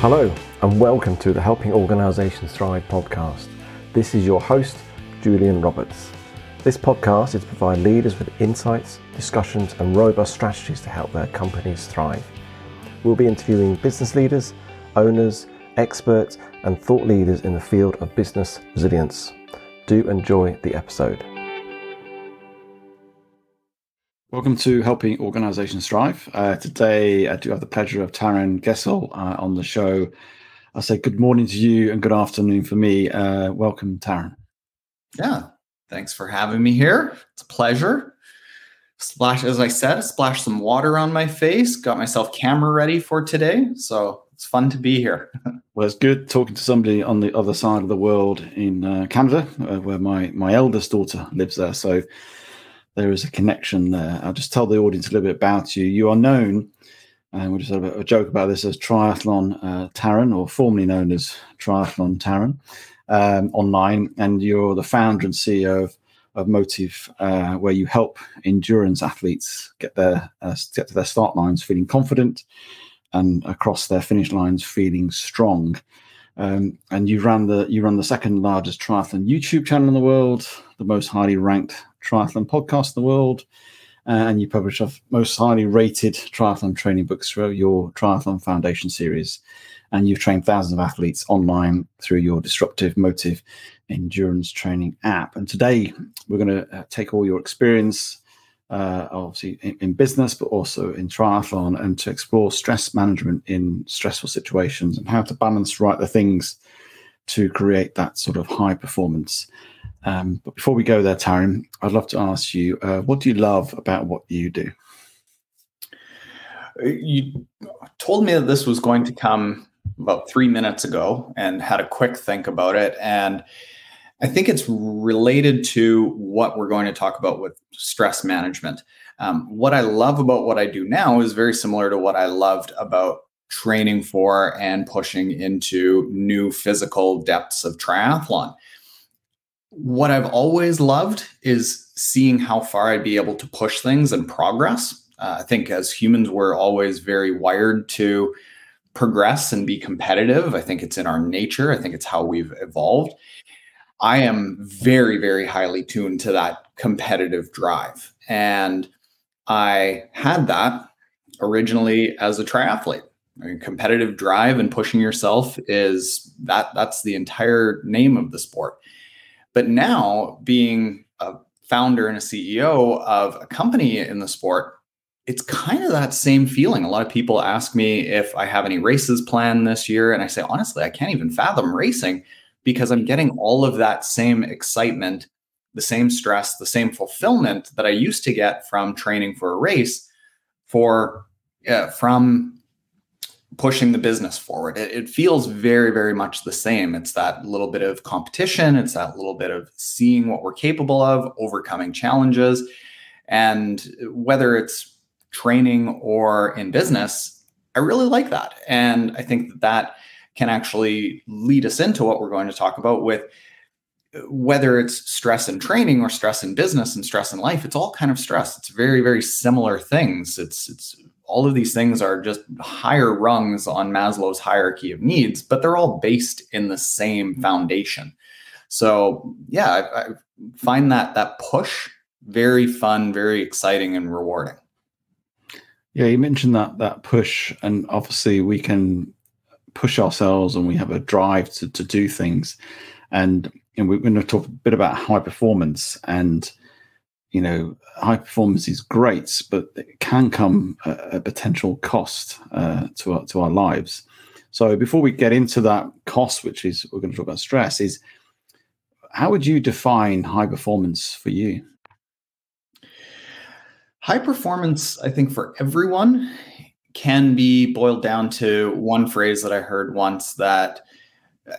Hello, and welcome to the Helping Organisations Thrive podcast. This is your host, Julian Roberts. This podcast is to provide leaders with insights, discussions, and robust strategies to help their companies thrive. We'll be interviewing business leaders, owners, experts, and thought leaders in the field of business resilience. Do enjoy the episode. Welcome to Helping Organizations Thrive. Uh, today, I do have the pleasure of Taren Gesell uh, on the show. I say good morning to you and good afternoon for me. Uh, welcome, Taren. Yeah, thanks for having me here. It's a pleasure. Splash, as I said, splash some water on my face. Got myself camera ready for today, so it's fun to be here. well, it's good talking to somebody on the other side of the world in uh, Canada, uh, where my my eldest daughter lives there. So there is a connection there. I'll just tell the audience a little bit about you. You are known, and we just had a, joke about this as Triathlon uh, Taren, or formerly known as Triathlon Taren, um, online, and you're the founder and CEO of, of MOTTIV, uh, where you help endurance athletes get their uh, get to their start lines feeling confident, and across their finish lines feeling strong. Um, and you ran the you run the second largest triathlon YouTube channel in the world, the most highly ranked triathlon podcast in the world. Uh, and you publish a most highly rated triathlon training books through your Triathlon Foundation series. And you've trained thousands of athletes online through your disruptive MOTTIV endurance training app. And today we're going to uh, take all your experience, uh, obviously in, in, business, but also in triathlon, and to explore stress management in stressful situations and how to balance right the things to create that sort of high performance. Um, but before we go there, Taren, I'd love to ask you, uh, what do you love about what you do? You told me that this was going to come about three minutes ago and had a quick think about it. And I think it's related to what we're going to talk about with stress management. Um, what I love about what I do now is very similar to what I loved about training for and pushing into new physical depths of triathlon what I've always loved is seeing how far I'd be able to push things and progress. Uh, I think as humans, we're always very wired to progress and be competitive. I think it's in our nature. I think it's how we've evolved. I am very, very highly tuned to that competitive drive. And I had that originally as a triathlete. I mean, competitive drive and pushing yourself is that that's the entire name of the sport. But now, being a founder and a CEO of a company in the sport, it's kind of that same feeling. A lot of people ask me if I have any races planned this year. And I say, honestly, I can't even fathom racing because I'm getting all of that same excitement, the same stress, the same fulfillment that I used to get from training for a race for from pushing the business forward. It, it, feels very, very much the same. It's that little bit of competition, it's that little bit of seeing what we're capable of, overcoming challenges. And whether it's training or in business, I really like that. And I think that, that can actually lead us into what we're going to talk about with whether it's stress in training or stress in business and stress in life it's all kind of stress it's very very similar things it's it's all of these things are just higher rungs on Maslow's hierarchy of needs, but they're all based in the same mm-hmm. foundation. So yeah, I, I find that that push very fun, very exciting, and rewarding. Yeah, you mentioned that that push, and obviously we can push ourselves, and we have a drive to to do things, and and we're going to talk a bit about high performance and you know, high performance is great, but it can come at a potential cost uh, to our, to our lives. So before we get into that cost, which is we're going to talk about stress, is how would you define high performance for you? High performance, I think, for everyone can be boiled down to one phrase that I heard once that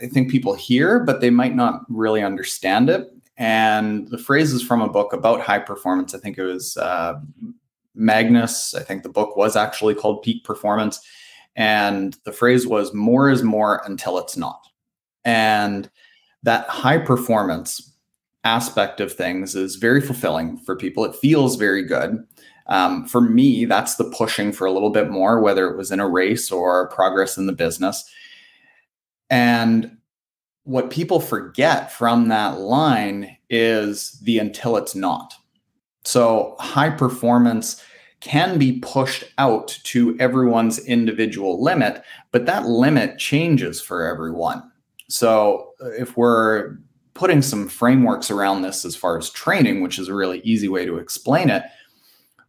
I think people hear, but they might not really understand it. And the phrase is from a book about high performance. I think it was uh, Magness. I think the book was actually called Peak Performance. And the phrase was more is more until it's not. And that high performance aspect of things is very fulfilling for people. It feels very good. Um, for me, that's the pushing for a little bit more, whether it was in a race or progress in the business. And what people forget from that line is the until it's not. So high performance can be pushed out to everyone's individual limit, but that limit changes for everyone. So uh, if we're putting some frameworks around this as far as training, which is a really easy way to explain it,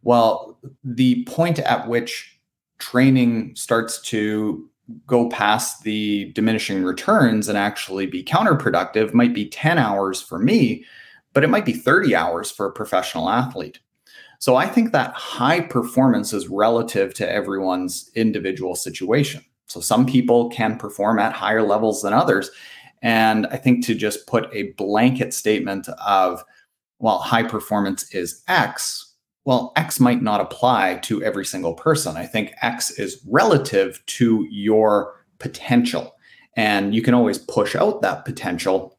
well, the point at which training starts to go past the diminishing returns and actually be counterproductive might be 10 hours for me, but it might be 30 hours for a professional athlete. So I think that high performance is relative to everyone's individual situation. So some people can perform at higher levels than others. And I think to just put a blanket statement of, well, high performance is X, well, X might not apply to every single person. I think X is relative to your potential. And you can always push out that potential,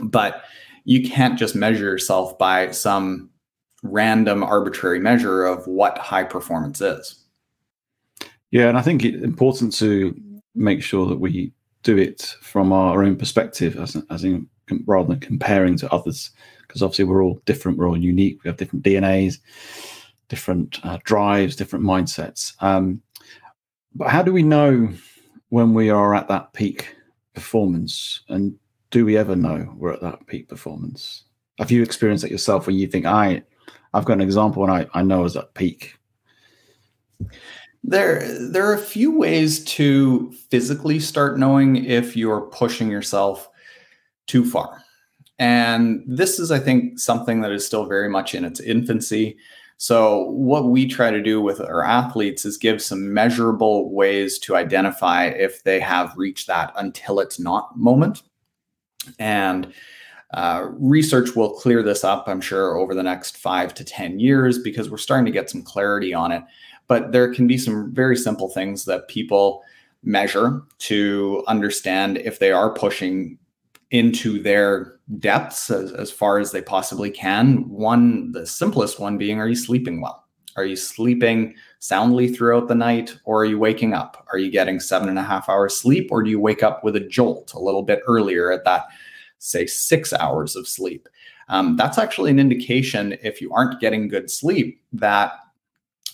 but you can't just measure yourself by some random arbitrary measure of what high performance is. Yeah, and I think it's important to make sure that we do it from our own perspective, as, as in rather than comparing to others because obviously we're all different, we're all unique, we have different DNAs, different uh, drives, different mindsets. Um, but how do we know when we are at that peak performance? And do we ever know we're at that peak performance? Have you experienced it yourself where you think, I, I've got an example and I, I know I was at peak? There, there are a few ways to physically start knowing if you're pushing yourself too far. And this is, I think, something that is still very much in its infancy. So, what we try to do with our athletes is give some measurable ways to identify if they have reached that until it's not moment. And uh, research will clear this up, I'm sure, over the next five to 10 years because we're starting to get some clarity on it. But there can be some very simple things that people measure to understand if they are pushing into their depths as, as far as they possibly can. One, the simplest one being, are you sleeping well? Are you sleeping soundly throughout the night or are you waking up? Are you getting seven and a half hours sleep or do you wake up with a jolt a little bit earlier at that, say, six hours of sleep? Um, that's actually an indication if you aren't getting good sleep that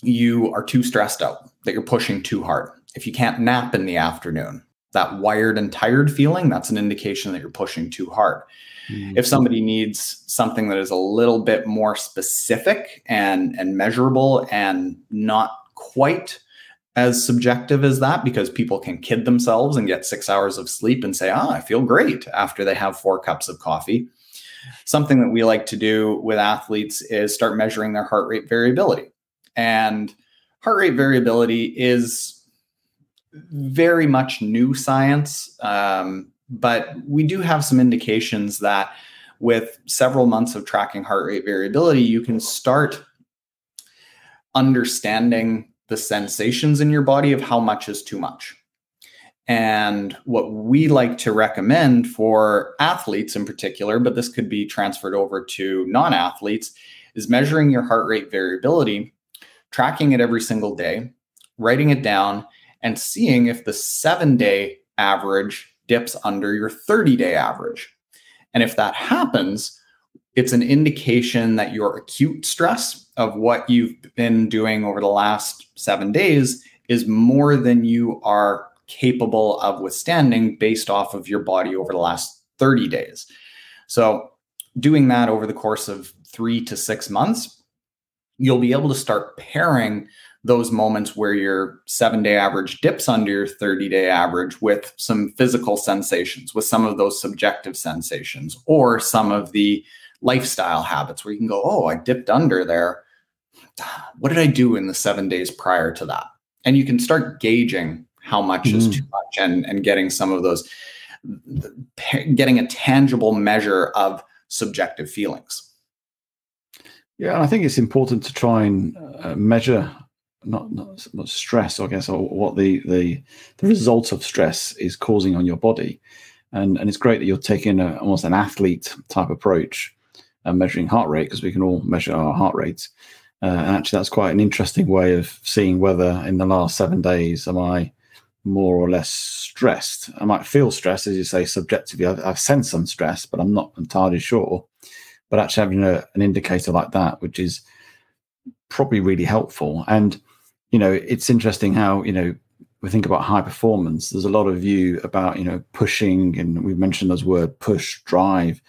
you are too stressed out, that you're pushing too hard. If you can't nap in the afternoon, that wired and tired feeling, that's an indication that you're pushing too hard. Mm-hmm. If somebody needs something that is a little bit more specific and and measurable and not quite as subjective as that because people can kid themselves and get 6 hours of sleep and say, "Ah, I feel great" after they have 4 cups of coffee. Something that we like to do with athletes is start measuring their heart rate variability. And heart rate variability is very much new science, um, but we do have some indications that with several months of tracking heart rate variability, you can start understanding the sensations in your body of how much is too much. And what we like to recommend for athletes in particular, but this could be transferred over to non athletes, is measuring your heart rate variability, tracking it every single day, writing it down, and seeing if the seven day average dips under your 30 day average. And if that happens, it's an indication that your acute stress of what you've been doing over the last seven days is more than you are capable of withstanding based off of your body over the last 30 days. So, doing that over the course of three to six months, you'll be able to start pairing those moments where your seven day average dips under your 30 day average with some physical sensations, with some of those subjective sensations, or some of the lifestyle habits where you can go, Oh, I dipped under there. What did I do in the seven days prior to that? And you can start gauging how much mm. is too much and, and getting some of those, getting a tangible measure of subjective feelings. Yeah, I think it's important to try and uh, measure not, not not stress, I guess, or what the the the result of stress is causing on your body. And and it's great that you're taking a, almost an athlete type approach and measuring heart rate because we can all measure our heart rates. Uh, and actually, that's quite an interesting way of seeing whether in the last seven days am I more or less stressed. I might feel stressed, as you say, subjectively. I've, I've sensed some stress, but I'm not entirely sure. But actually having a, an indicator like that, which is probably really helpful. And, you know, it's interesting how, you know, we think about high performance. There's a lot of view about, you know, pushing, and we've mentioned those word push, drive.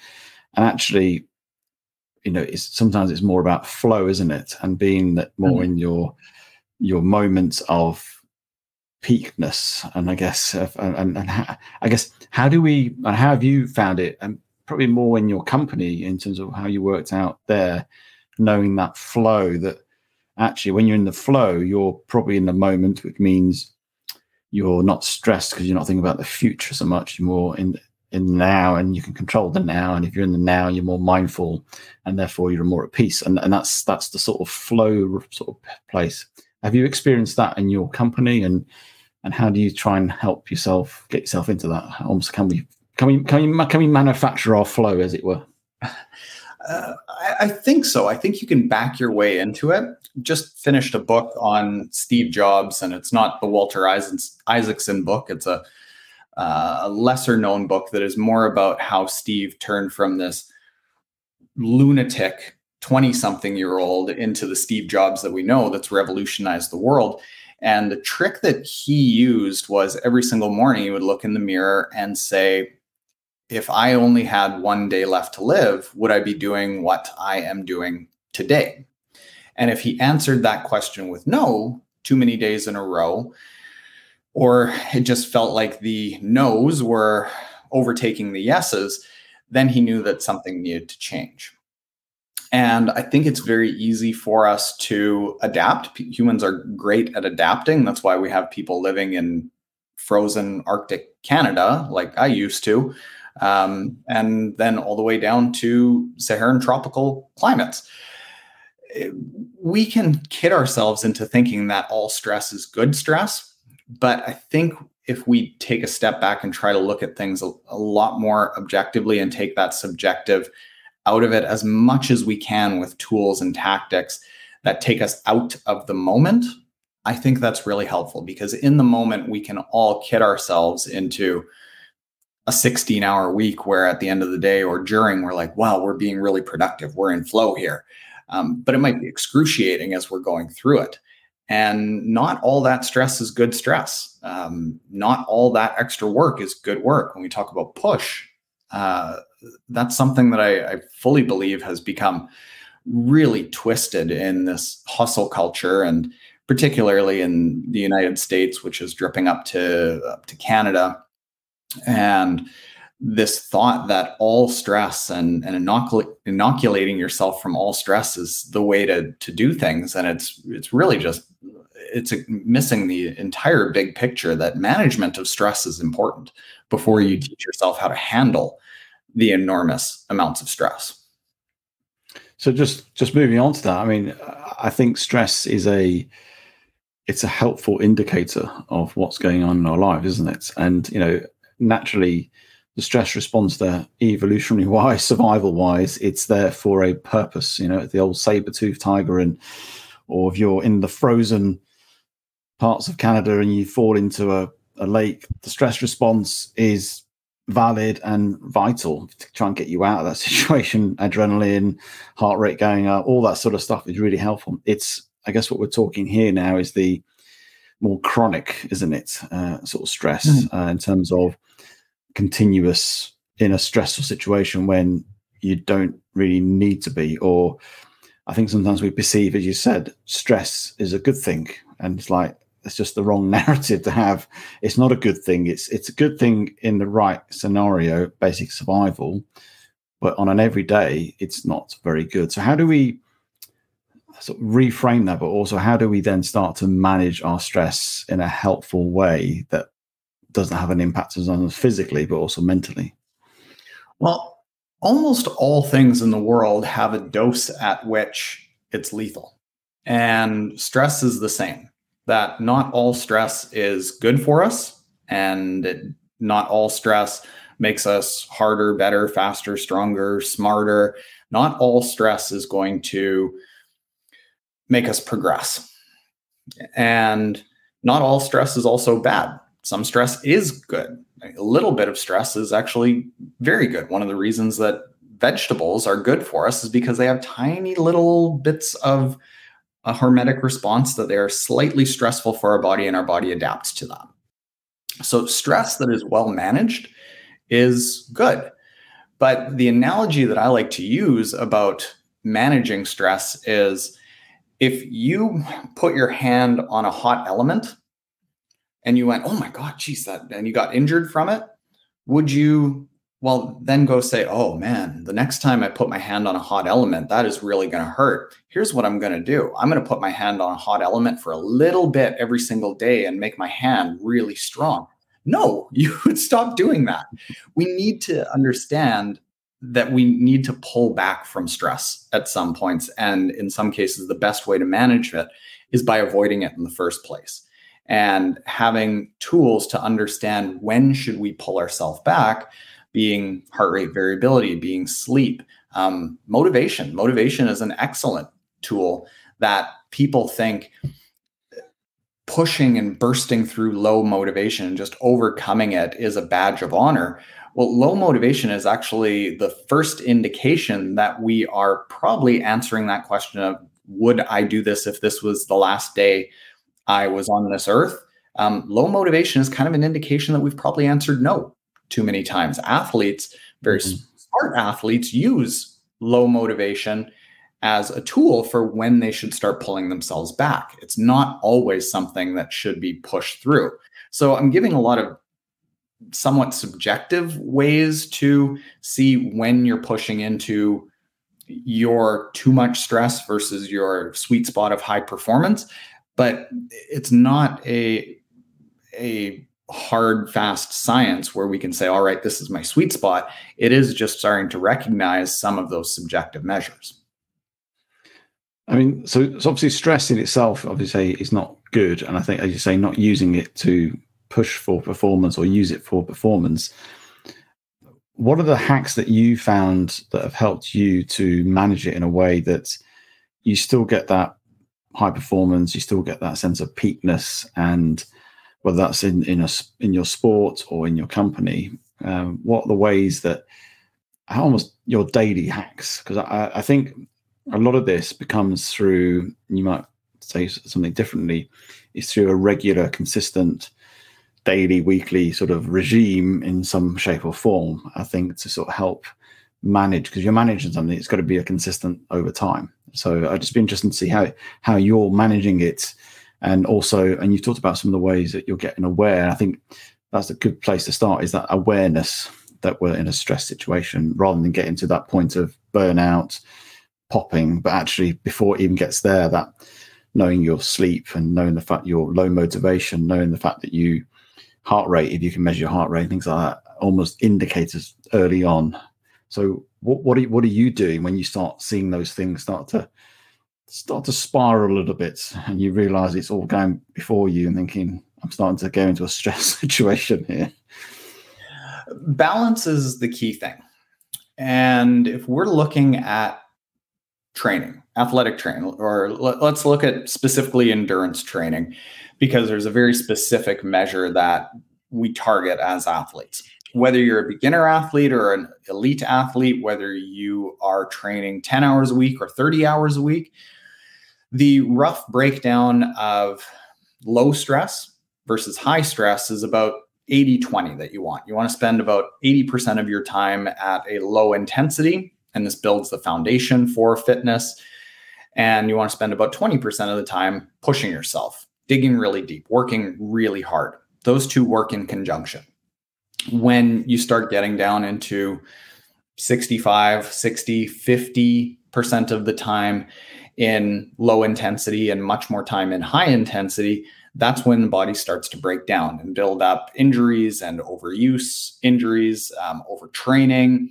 And actually, you know, it's sometimes it's more about flow, isn't it? And being that more mm-hmm. in your your moments of peakness and i guess uh, and, and how, i guess how do we and how have you found it and probably more in your company in terms of how you worked out there knowing that flow that actually when you're in the flow you're probably in the moment which means you're not stressed because you're not thinking about the future so much. You're more in in now and you can control the now. And if you're in the now you're more mindful and therefore you're more at peace. And, and that's that's the sort of flow sort of place. Have you experienced that in your company? And and how do you try and help yourself get yourself into that? Almost can we can we can we can we manufacture our flow, as it were? Uh, I, I think so. I think you can back your way into it. Just finished a book on Steve Jobs, and it's not the Walter Isaacson book. It's a, uh, a lesser known book that is more about how Steve turned from this lunatic 20 something year old into the Steve Jobs that we know that's revolutionized the world. And the trick that he used was every single morning he would look in the mirror and say, if I only had one day left to live, would I be doing what I am doing today? And if he answered that question with no, too many days in a row, or it just felt like the no's were overtaking the yeses, then he knew that something needed to change. And I think it's very easy for us to adapt. Humans are great at adapting. That's why we have people living in frozen Arctic Canada, like I used to, um, and then all the way down to Saharan tropical climates. We can kid ourselves into thinking that all stress is good stress. But I think if we take a step back and try to look at things a, a lot more objectively and take that subjective out of it as much as we can with tools and tactics that take us out of the moment, I think that's really helpful because in the moment we can all kid ourselves into a 16 hour week where at the end of the day or during we're like, wow, we're being really productive. We're in flow here. Um, but it might be excruciating as we're going through it. And not all that stress is good stress. Um, not all that extra work is good work. When we talk about push, uh, that's something that I, I fully believe has become really twisted in this hustle culture and particularly in the United States, which is dripping up to up to Canada, and this thought that all stress and, and inocul- inoculating yourself from all stress is the way to to do things, and it's it's really just it's a, missing the entire big picture that management of stress is important before you mm-hmm. teach yourself how to handle the enormous amounts of stress. So just just moving on to that, I mean, I think stress is a it's a helpful indicator of what's going on in our lives, isn't it? And you know, naturally, the stress response there, evolutionary wise, survival wise, it's there for a purpose. You know, the old saber tooth tiger, and or if you're in the frozen parts of Canada and you fall into a, a lake, the stress response is valid and vital to try and get you out of that situation. Adrenaline, heart rate going up, all that sort of stuff is really helpful. It's, I guess, what we're talking here now is the more chronic, isn't it? Uh, sort of stress mm. uh, in terms of continuous in a stressful situation when you don't really need to be, or I think sometimes we perceive, as you said, stress is a good thing, and it's like it's just the wrong narrative to have. It's not a good thing. It's it's a good thing in the right scenario, basic survival, but on an everyday, it's not very good. So how do we sort of reframe that? But also, how do we then start to manage our stress in a helpful way that doesn't have an impact on us physically, but also mentally? Well, almost all things in the world have a dose at which it's lethal, and stress is the same that not all stress is good for us and not all stress makes us harder, better, faster, stronger, smarter. Not all stress is going to make us progress. And not all stress is also bad. some stress is good. A little bit of stress is actually very good. One of the reasons that vegetables are good for us is because they have tiny little bits of a hormetic response that they are slightly stressful for our body and our body adapts to that. So, stress that is well managed is good. But the analogy that I like to use about managing stress is if you put your hand on a hot element and you went, oh my God, geez, that, and you got injured from it, would you, well, then go say, oh man, the next time I put my hand on a hot element, that is really going to hurt. Here's what I'm going to do I'm going to put my hand on a hot element for a little bit every single day and make my hand really strong. No, you would stop doing that. We need to understand that we need to pull back from stress at some points. And in some cases, the best way to manage it is by avoiding it in the first place. And having tools to understand when should we pull ourselves back being heart rate variability being sleep um, motivation. Motivation is an excellent tool that people think pushing and bursting through low motivation and just overcoming it is a badge of honor well low motivation is actually the first indication that we are probably answering that question of would i do this if this was the last day I was on this earth. Um, low motivation is kind of an indication that we've probably answered no too many times. Athletes, very mm-hmm. smart athletes, use low motivation as a tool for when they should start pulling themselves back. It's not always something that should be pushed through. So I'm giving a lot of somewhat subjective ways to see when you're pushing into your too much stress versus your sweet spot of high performance. But it's not a a hard fast science where we can say all right this is my sweet spot. It is just starting to recognize some of those subjective measures. I mean so, so obviously stress in itself obviously is not good. And i think as you say not using it to push for performance or use it for performance what are the hacks that you found that have helped you to manage it in a way that you still get that high performance, you still get that sense of peakness, and whether that's in in a in your sport or in your company, um, what are the ways that almost your daily hacks? Because I, I think a lot of this becomes through you might say something differently is through a regular, consistent, daily, weekly sort of regime in some shape or form. I think to sort of help manage because you're managing something, it's got to be a consistent over time. So I'd just be interested to see how how you're managing it, and also, and you've talked about some of the ways that you're getting aware. I think that's a good place to start. Is that awareness that we're in a stress situation, rather than getting to that point of burnout, popping, but actually before it even gets there, that knowing your sleep and knowing the fact you're low motivation, knowing the fact that you heart rate, if you can measure your heart rate, things like that, almost indicators early on. So what what are, what are you doing when you start seeing those things start to start to spiral a little bit and you realize it's all going before you and thinking i'm starting to go into a stress situation here balance is the key thing and if we're looking at training athletic training or let's look at specifically endurance training because there's a very specific measure that we target as athletes whether you're a beginner athlete or an elite athlete, whether you are training 10 hours a week or 30 hours a week, the rough breakdown of low stress versus high stress is about 80 20 that you want. You want to spend about 80% of your time at a low intensity, and this builds the foundation for fitness. And you want to spend about 20% of the time pushing yourself, digging really deep, working really hard. Those two work in conjunction when you start getting down into 65, 60, 50% of the time in low intensity and much more time in high intensity, that's when the body starts to break down and build up injuries and overuse injuries, um, overtraining.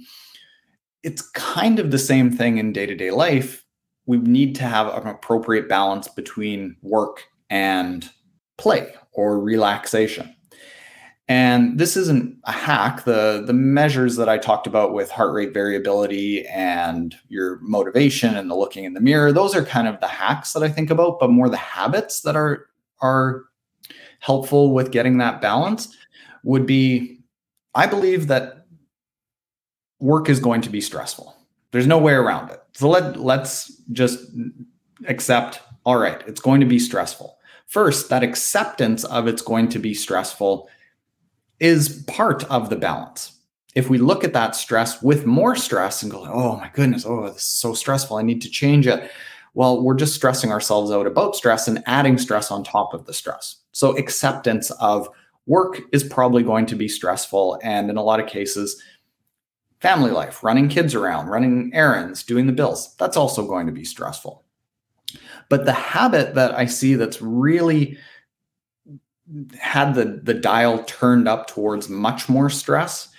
It's kind of the same thing in day to day life. We need to have an appropriate balance between work and play or relaxation. And this isn't a hack. The, the measures that I talked about with heart rate variability and your motivation and the looking in the mirror, those are kind of the hacks that I think about, but more the habits that are are helpful with getting that balance would be I believe that work is going to be stressful. There's no way around it. So let let's just accept all right, it's going to be stressful. First, that acceptance of it's going to be stressful is part of the balance. If we look at that stress with more stress and go, oh my goodness, oh, this is so stressful, I need to change it. Well, we're just stressing ourselves out about stress and adding stress on top of the stress. So, acceptance of work is probably going to be stressful. And in a lot of cases, family life, running kids around, running errands, doing the bills, that's also going to be stressful. But the habit that I see that's really had the, the dial turned up towards much more stress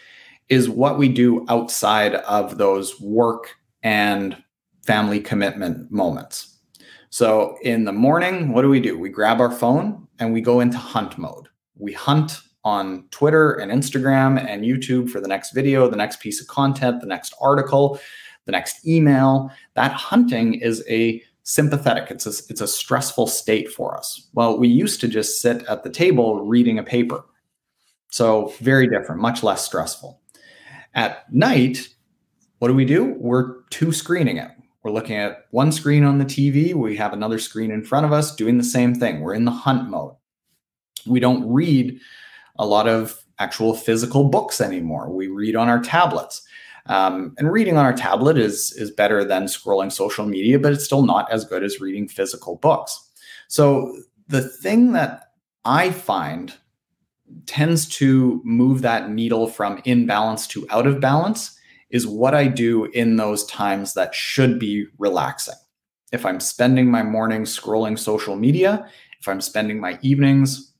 is what we do outside of those work and family commitment moments. So in the morning, what do we do? We grab our phone and we go into hunt mode. We hunt on Twitter and Instagram and YouTube for the next video, the next piece of content, the next article, the next email. That hunting is a sympathetic. It's a, it's a stressful state for us. Well, we used to just sit at the table reading a paper. So, very different, much less stressful. At night, what do we do? We're two screening it. We're looking at one screen on the TV. We have another screen in front of us doing the same thing. We're in the hunt mode. We don't read a lot of actual physical books anymore. We read on our tablets. Um, and reading on our tablet is is better than scrolling social media, but it's still not as good as reading physical books. So the thing that I find tends to move that needle from imbalance to out of balance is what I do in those times that should be relaxing. If I'm spending my mornings scrolling social media, if I'm spending my evenings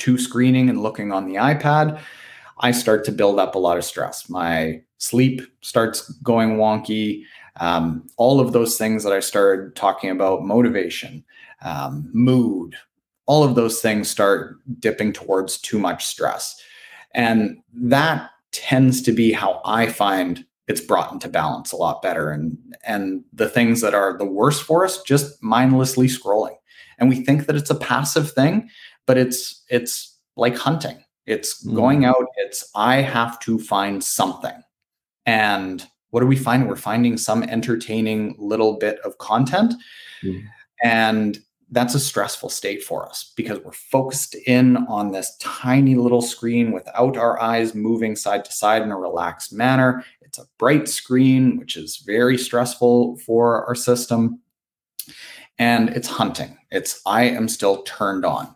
to screening and looking on the iPad, I start to build up a lot of stress. My sleep starts going wonky. Um, all of those things that I started talking about motivation, um, mood, all of those things start dipping towards too much stress. And that tends to be how I find it's brought into balance a lot better. And, and the things that are the worst for us, just mindlessly scrolling. And we think that it's a passive thing, but it's it's like hunting. It's mm. going out, it's I have to find something. And what are we finding? We're finding some entertaining little bit of content. Mm. And that's a stressful state for us because we're focused in on this tiny little screen without our eyes moving side to side in a relaxed manner. It's a bright screen, which is very stressful for our system. And it's hunting. It's I am still turned on.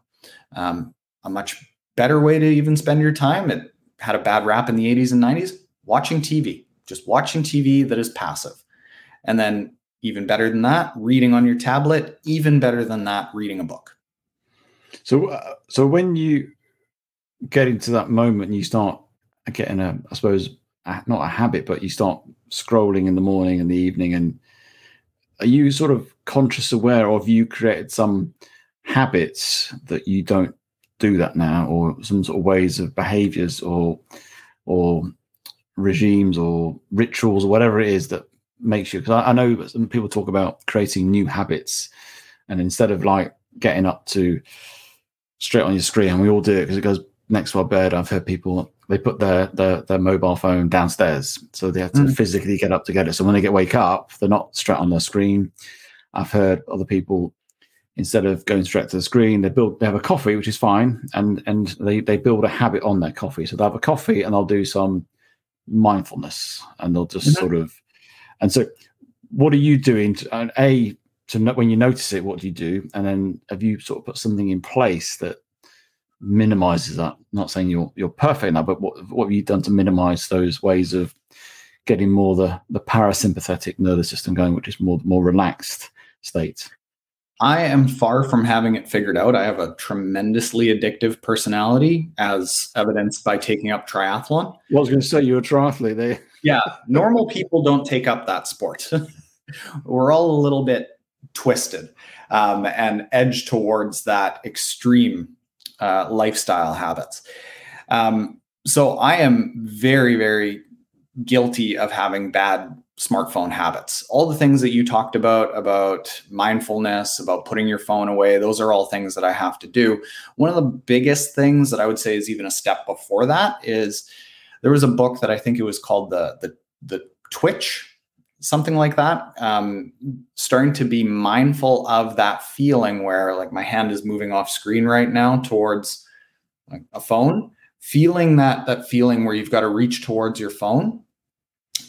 Um, a much better way to even spend your time. It had a bad rap in the 80s and 90s watching TV, just watching TV that is passive. And then, even better than that, reading on your tablet, even better than that, reading a book. So, uh, so when you get into that moment, you start getting a, I suppose, a, not a habit, but you start scrolling in the morning and the evening. And are you sort of conscious aware of you created some habits that you don't do that now, or some sort of ways of behaviors, or or regimes or rituals or whatever it is that makes you because I, I, know some people talk about creating new habits and instead of like getting up to straight on your screen and we all do it because it goes next to our bed i've heard people they put their their, their mobile phone downstairs so they have to mm. physically get up to get it so when they get wake up they're not straight on their screen i've heard other people instead of going straight to the screen they build they have a coffee which is fine and and they they build a habit on their coffee. So they have a coffee and they'll do some mindfulness and they'll just mm-hmm. sort of and so what are you doing to, uh, a to know, when you notice it what do you do? And then have you sort of put something in place that minimizes that? Not saying you're you're perfect now but what, what have you done to minimize those ways of getting more the the parasympathetic nervous system going which is more more relaxed state I am far from having it figured out. I have a tremendously addictive personality, as evidenced by taking up triathlon. Well, I was going to say you're a triathlete there. Yeah, normal people don't take up that sport. We're all a little bit twisted um, and edge towards that extreme uh, lifestyle habits. Um, so I am very, very guilty of having bad smartphone habits. All the things that you talked about, about mindfulness, about putting your phone away, those are all things that I have to do. One of the biggest things that I would say is even a step before that is there was a book that I think it was called the the the Twitch, something like that. Um, starting to be mindful of that feeling where like my hand is moving off screen right now towards like a phone, feeling that that feeling where you've got to reach towards your phone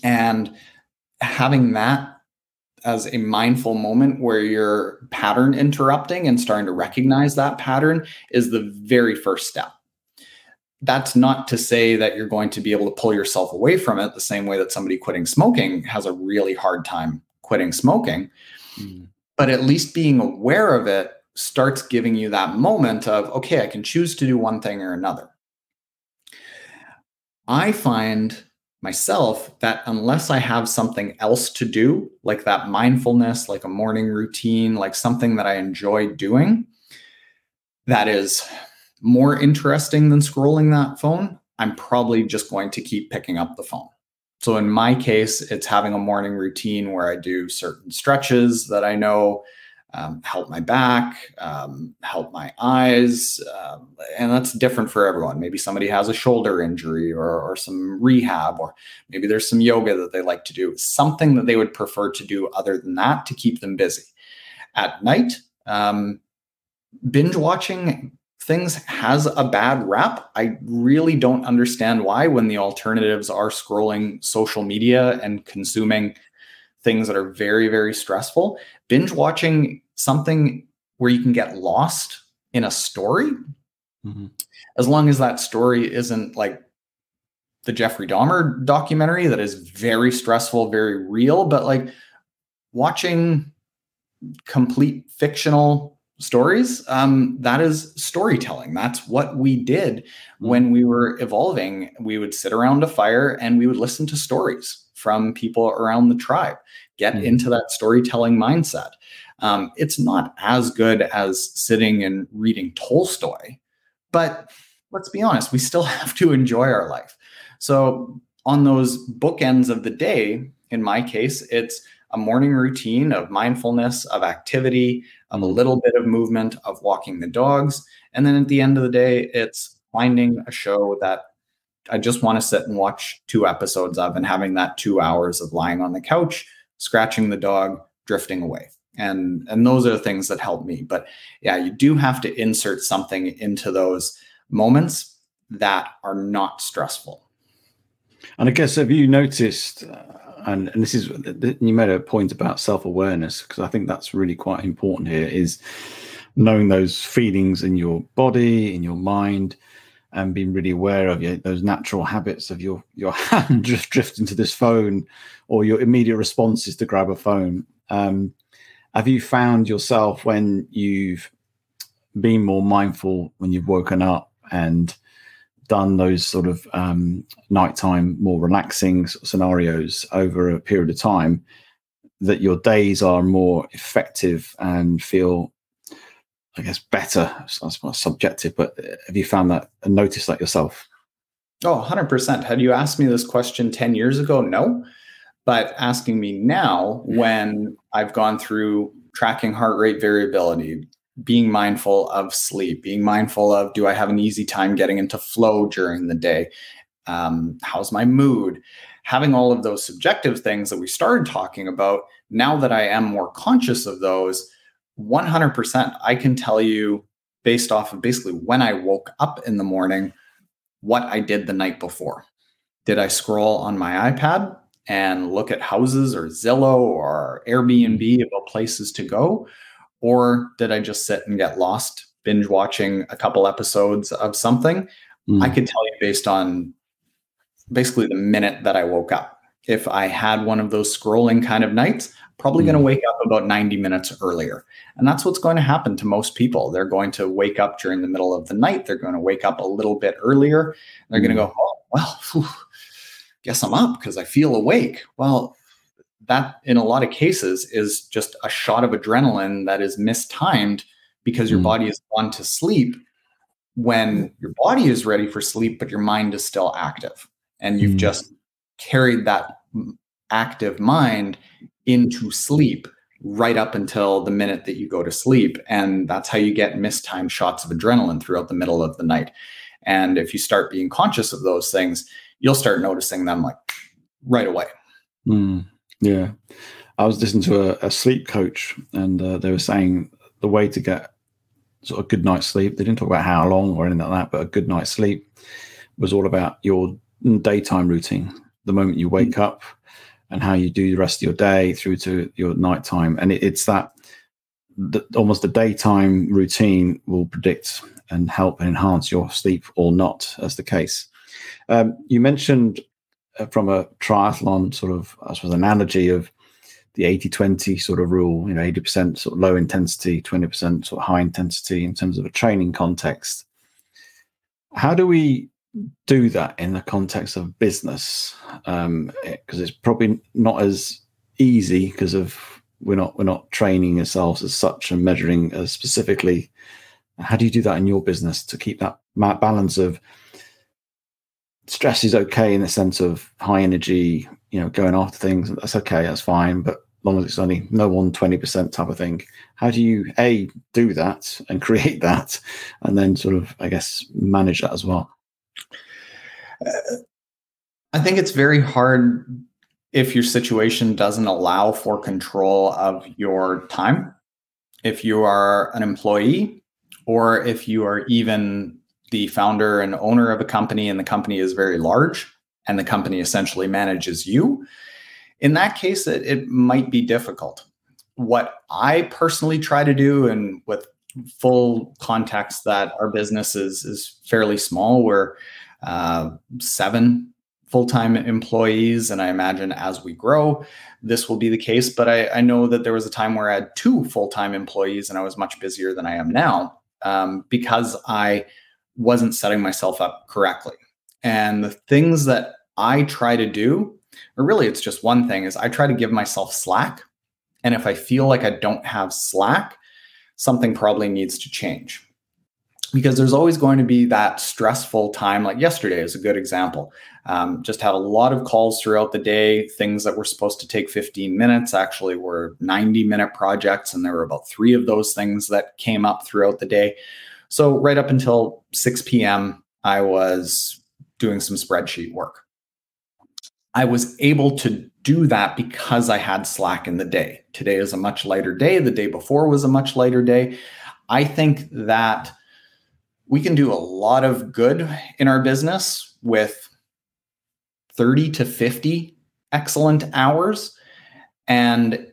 and having that as a mindful moment where you're pattern interrupting and starting to recognize that pattern is the very first step. That's not to say that you're going to be able to pull yourself away from it the same way that somebody quitting smoking has a really hard time quitting smoking. Mm. But at least being aware of it starts giving you that moment of, okay, I can choose to do one thing or another. I find myself that unless I have something else to do, like that mindfulness, like a morning routine, like something that I enjoy doing, that is more interesting than scrolling that phone, I'm probably just going to keep picking up the phone. So in my case, it's having a morning routine where I do certain stretches that I know um, help my back, um, help my eyes. Um, and that's different for everyone. Maybe somebody has a shoulder injury or, or some rehab, or maybe there's some yoga that they like to do, something that they would prefer to do other than that to keep them busy. At night, um, binge watching things has a bad rap. I really don't understand why when the alternatives are scrolling social media and consuming things that are very, very stressful. Binge watching something where you can get lost in a story, mm-hmm. as long as that story isn't like the Jeffrey Dahmer documentary that is very stressful, very real, but like watching complete fictional stories, um, that is storytelling. That's what we did mm-hmm. when we were evolving. We would sit around a fire and we would listen to stories from people around the tribe, get mm-hmm. into that storytelling mindset. Um, it's not as good as sitting and reading Tolstoy, but let's be honest, we still have to enjoy our life. So, on those bookends of the day, in my case, it's a morning routine of mindfulness, of activity, of a little bit of movement, of walking the dogs. And then at the end of the day, it's finding a show that I just want to sit and watch two episodes of and having that two hours of lying on the couch, scratching the dog, drifting away and and those are the things that help me. But yeah you do have to insert something into those moments that are not stressful. And i guess have you noticed uh, and, and this is you made a point about self-awareness because i think that's really quite important here is knowing those feelings in your body in your mind and being really aware of your, those natural habits of your your hand just drifting to this phone or your immediate responses to grab a phone. Um, have you found yourself when you've been more mindful when you've woken up and done those sort of um, nighttime, more relaxing scenarios over a period of time, that your days are more effective and feel, I guess, better? That's more subjective, but have you found that and noticed that yourself? Oh, 100%. Had you asked me this question 10 years ago? No. But asking me now, when I've gone through tracking heart rate variability, being mindful of sleep, being mindful of do I have an easy time getting into flow during the day? Um, how's my mood? Having all of those subjective things that we started talking about, now that I am more conscious of those, 100%, I can tell you based off of basically when I woke up in the morning, what I did the night before. Did I scroll on my iPad? And look at houses or Zillow or Airbnb mm-hmm. about places to go? Or did I just sit and get lost binge watching a couple episodes of something? Mm. I could tell you based on basically the minute that I woke up. If I had one of those scrolling kind of nights, probably mm. going to wake up about 90 minutes earlier. And that's what's going to happen to most people. They're going to wake up during the middle of the night. They're going to wake up a little bit earlier. They're mm. going to go, oh, well, whew, guess I'm up because I feel awake. Well, that in a lot of cases is just a shot of adrenaline that is mistimed because your mm. body is gone to sleep when your body is ready for sleep, but your mind is still active. And you've mm. just carried that active mind into sleep right up until the minute that you go to sleep. And that's how you get mistimed shots of adrenaline throughout the middle of the night. And if you start being conscious of those things, you'll start noticing them like right away. Mm, yeah. I was listening to a, a sleep coach, and uh, they were saying the way to get sort of good night's sleep, they didn't talk about how long or anything like that, but a good night's sleep was all about your daytime routine, the moment you wake up and how you do the rest of your day through to your nighttime. And it, it's that the, almost the daytime routine will predict and help and enhance your sleep or not, as the case. Um, you mentioned uh, from a triathlon sort of, I suppose, analogy of the 80 20 sort of rule, you know, 80% sort of low intensity, 20% sort of high intensity in terms of a training context. How do we do that in the context of business? Because um, it's probably not as easy because of we're not we're not training ourselves as such and measuring as specifically. How do you do that in your business to keep that balance of stress is okay in the sense of high energy, you know, going after things. That's okay, that's fine. But long as it's only no one 20% type of thing, how do you A, do that and create that, and then sort of, I guess, manage that as well? Uh, I think it's very hard if your situation doesn't allow for control of your time. If you are an employee, or if you are even the founder and owner of a company and the company is very large and the company essentially manages you, in that case, it, it might be difficult. What I personally try to do, and with full context that our business is, is fairly small, we're uh, seven full-time employees and i imagine as we grow this will be the case but I, I, know that there was a time where i had two full-time employees and i was much busier than i am now um, because i wasn't setting myself up correctly. And the things that I try to do, or really it's just one thing, is I try to give myself slack. And if I feel like I don't have slack, something probably needs to change. Because there's always going to be that stressful time, like yesterday is a good example. Um, just had a lot of calls throughout the day. Things that were supposed to take 15 minutes actually were 90 minute projects. And there were about three of those things that came up throughout the day. So, right up until 6 p.m., I was doing some spreadsheet work. I was able to do that because I had slack in the day. Today is a much lighter day. The day before was a much lighter day. I think that we can do a lot of good in our business with 30 to 50 excellent hours. And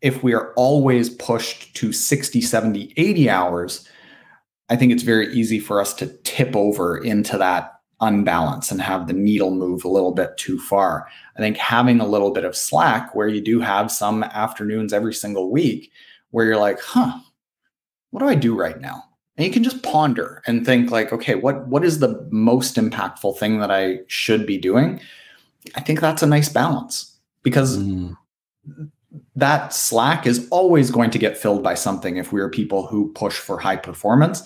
if we are always pushed to 60, 70, 80 hours, I think it's very easy for us to tip over into that unbalance and have the needle move a little bit too far. I think having a little bit of slack where you do have some afternoons every single week where you're like, huh, what do I do right now? And you can just ponder and think like, okay, what what is the most impactful thing that I should be doing? I think that's a nice balance because mm that slack is always going to get filled by something if we are people who push for high performance.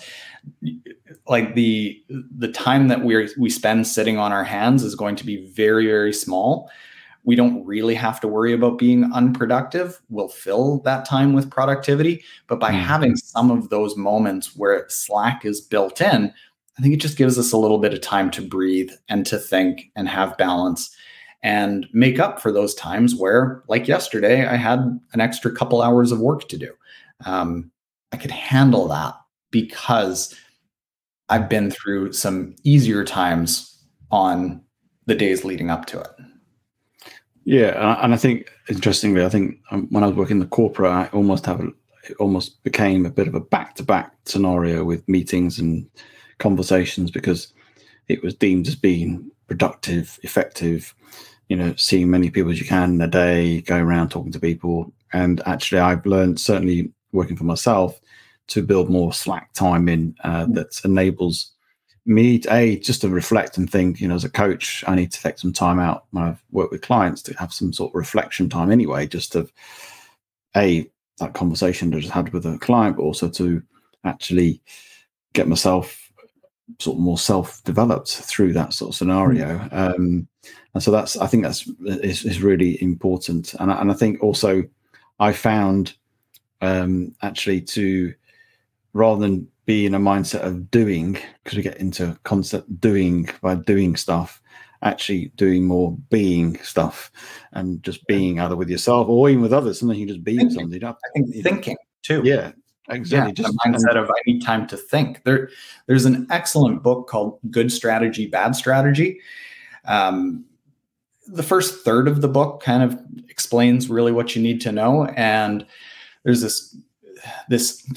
Like the the time that we we spend sitting on our hands is going to be very very small. We don't really have to worry about being unproductive. We'll fill that time with productivity. But by mm-hmm. having some of those moments where slack is built in i think it just gives us a little bit of time to breathe and to think and have balance and make up for those times where, like yesterday, I had an extra couple hours of work to do. Um, I could handle that because I've been through some easier times on the days leading up to it. Yeah, and I think interestingly, I think um, when I was working in the corporate, I almost have a, it almost became a bit of a back-to-back scenario with meetings and conversations because it was deemed as being productive, effective, you know, seeing many people as you can in a day, going around talking to people. And actually, I've learned certainly working for myself to build more slack time in uh, mm. that enables me to a just to reflect and think. You know, as a coach, I need to take some time out when I've worked with clients to have some sort of reflection time anyway, just to a that conversation that I just had with a client, but also to actually get myself sort of more self developed through that sort of scenario. Mm. Um, and so that's I think that's is, is really important. And I, and I think also I found um, actually to rather than be in a mindset of doing because we get into concept doing by doing stuff actually doing more being stuff and just being either with yourself or even with others. Something you just be with somebody i think thinking too. Yeah exactly. yeah, just the mindset of i need time to think. There there's an excellent book called good strategy bad strategy um, the first third of the book kind of explains really what you need to know. And there's this this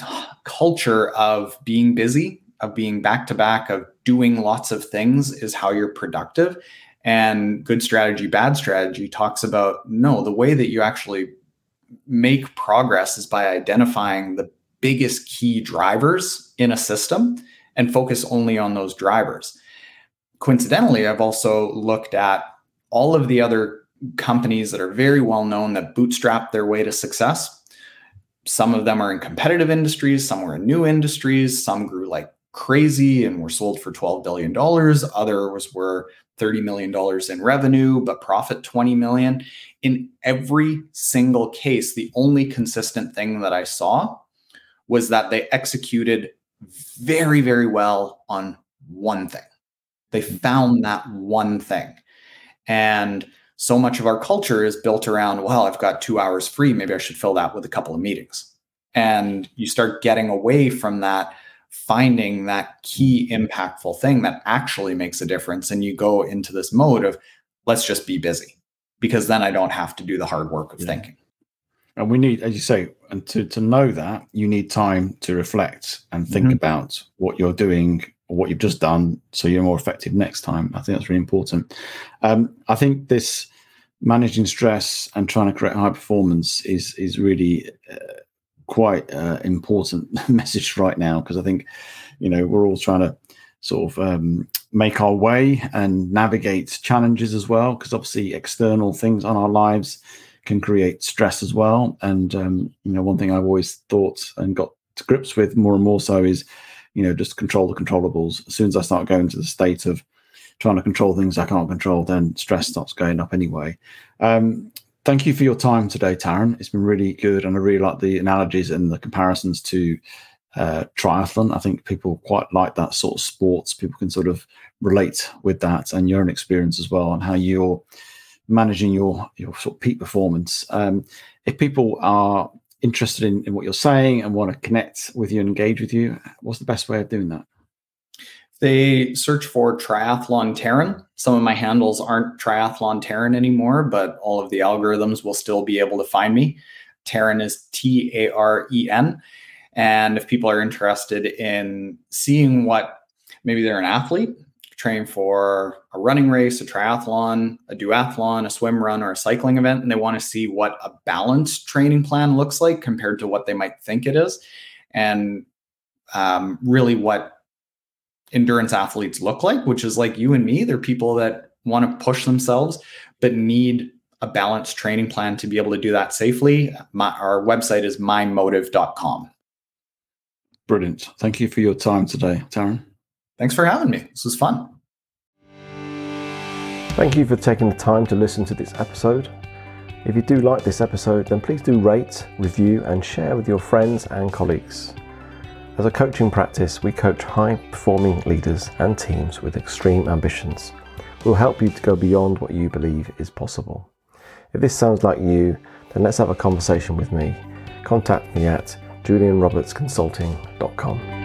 culture of being busy of being back to back of doing lots of things is how you're productive. And good strategy bad strategy talks about no the way that you actually make progress is by identifying the biggest key drivers in a system and focus only on those drivers coincidentally i've also looked at all of the other companies that are very well known that bootstrap their way to success some of them are in competitive industries, some were in new industries, some grew like crazy and were sold for $12 billion. Others were $30 million in revenue, but profit 20 million. In every single case, the only consistent thing that I saw was that they executed very, very well on one thing. They found that one thing. And so much of our culture is built around, well, I've got two hours free. Maybe I should fill that with a couple of meetings. And you start getting away from that, finding that key impactful thing that actually makes a difference. And you go into this mode of, let's just be busy because then I don't have to do the hard work of yeah. thinking. And we need, as you say, and to, to know that, you need time to reflect and think mm-hmm. about what you're doing what you've just done so you're more effective next time. I think that's really important. Um, I think this managing stress and trying to create high performance is is really uh, quite uh, important message right now because I think you know we're all trying to sort of um, make our way and navigate challenges as well because obviously external things on our lives can create stress as well and um, you know one thing I've always thought and got to grips with more and more so is you know, just control the controllables. As soon as I start going to the state of trying to control things I can't control, then stress starts going up anyway. Um, thank you for your time today, Taren. It's been really good, and I really like the analogies and the comparisons to uh, triathlon. I think people quite like that sort of sports. People can sort of relate with that, and your own experience as well, and how you're managing your your sort of peak performance. Um, if people are interested in, in what you're saying and want to connect with you and engage with you, what's the best way of doing that? They search for Triathlon Taren. Some of my handles aren't Triathlon Taren anymore, but all of the algorithms will still be able to find me. Taren is T A R E N. And if people are interested in seeing what maybe they're an athlete train for a running race, a triathlon, a duathlon, a swim run, or a cycling event, and they want to see what a balanced training plan looks like compared to what they might think it is, and um, really what endurance athletes look like, which is like you and me. They're people that want to push themselves, but need a balanced training plan to be able to do that safely. My, our website is mymottiv.com. Brilliant. Thank you for your time today, Taren. Thanks for having me. This was fun. Thank you for taking the time to listen to this episode. If you do like this episode, then please do rate, review, and share with your friends and colleagues. As a coaching practice, we coach high performing leaders and teams with extreme ambitions. We'll help you to go beyond what you believe is possible. If this sounds like you, then let's have a conversation with me. Contact me at julianrobertsconsulting.com.